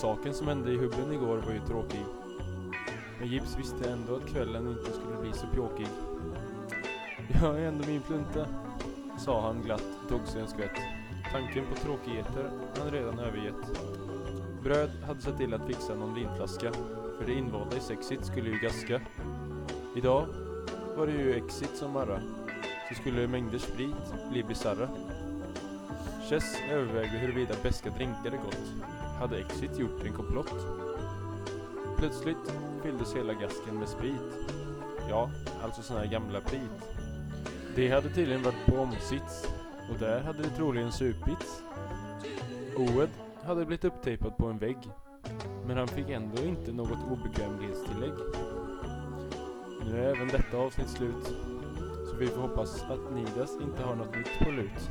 Saken som hände i hubben igår var ju tråkig. Men Gips visste ändå att kvällen inte skulle bli så pjåkig. Jag är ändå min plunta, sa han glatt och tog sig en skvätt. Tanken på tråkigheter han redan övergett. Bröd hade sett till att fixa någon vinflaska, för det invalda i sexit skulle ju gaska. Idag var det ju exit som marra, så skulle mängder sprit bli bisarra. Chess övervägde huruvida beska drinkar är gott. Hade Exit gjort en komplott? Plötsligt fylldes hela gasken med sprit. Ja, alltså sån här gamla prit. Det hade tydligen varit på omsits och där hade det troligen supits. Oed hade blivit upptejpad på en vägg. Men han fick ändå inte något obekvämlighetstillägg. Nu är även detta avsnitt slut. Så vi får hoppas att Nidas inte har något nytt på lut.